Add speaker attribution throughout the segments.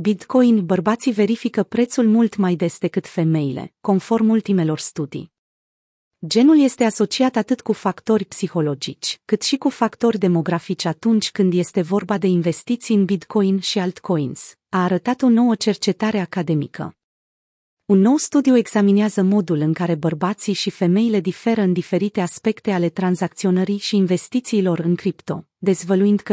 Speaker 1: Bitcoin, bărbații verifică prețul mult mai des decât femeile, conform ultimelor studii. Genul este asociat atât cu factori psihologici, cât și cu factori demografici atunci când este vorba de investiții în Bitcoin și altcoins, a arătat o nouă cercetare academică. Un nou studiu examinează modul în care bărbații și femeile diferă în diferite aspecte ale tranzacționării și investițiilor în cripto, dezvăluind că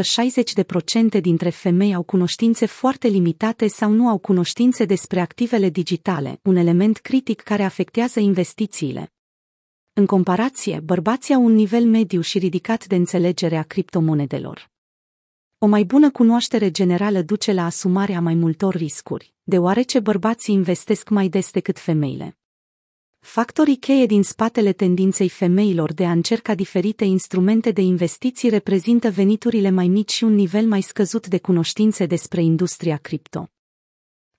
Speaker 1: 60% dintre femei au cunoștințe foarte limitate sau nu au cunoștințe despre activele digitale, un element critic care afectează investițiile. În comparație, bărbații au un nivel mediu și ridicat de înțelegere a criptomonedelor. O mai bună cunoaștere generală duce la asumarea mai multor riscuri, deoarece bărbații investesc mai des decât femeile. Factorii cheie din spatele tendinței femeilor de a încerca diferite instrumente de investiții reprezintă veniturile mai mici și un nivel mai scăzut de cunoștințe despre industria cripto.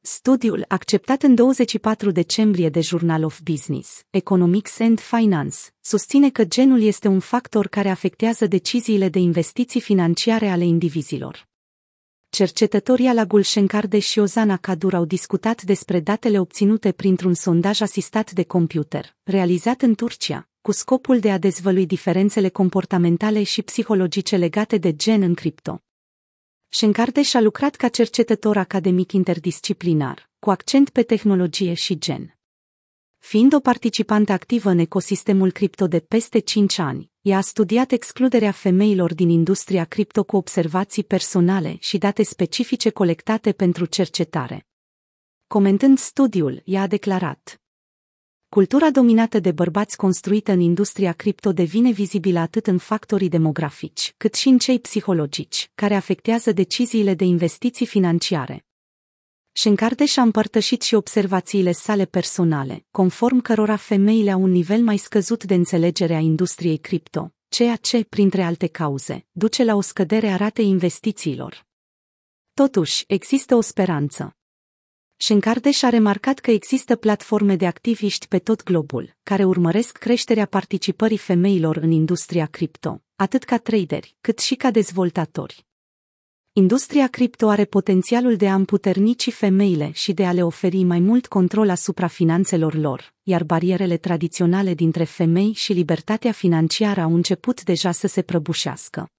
Speaker 1: Studiul, acceptat în 24 decembrie de Journal of Business, Economics and Finance, susține că genul este un factor care afectează deciziile de investiții financiare ale indivizilor. Cercetătorii la Gulshenkarde și Ozana Kadur au discutat despre datele obținute printr-un sondaj asistat de computer, realizat în Turcia, cu scopul de a dezvălui diferențele comportamentale și psihologice legate de gen în cripto. Shenkardesh a lucrat ca cercetător academic interdisciplinar, cu accent pe tehnologie și gen. Fiind o participantă activă în ecosistemul cripto de peste 5 ani, ea a studiat excluderea femeilor din industria cripto cu observații personale și date specifice colectate pentru cercetare. Comentând studiul, ea a declarat Cultura dominată de bărbați construită în industria cripto devine vizibilă atât în factorii demografici, cât și în cei psihologici, care afectează deciziile de investiții financiare. Shenkarde și-a împărtășit și observațiile sale personale, conform cărora femeile au un nivel mai scăzut de înțelegere a industriei cripto, ceea ce, printre alte cauze, duce la o scădere a ratei investițiilor. Totuși, există o speranță. Shenkardesh a remarcat că există platforme de activiști pe tot globul, care urmăresc creșterea participării femeilor în industria cripto, atât ca traderi, cât și ca dezvoltatori. Industria cripto are potențialul de a împuternici femeile și de a le oferi mai mult control asupra finanțelor lor, iar barierele tradiționale dintre femei și libertatea financiară au început deja să se prăbușească.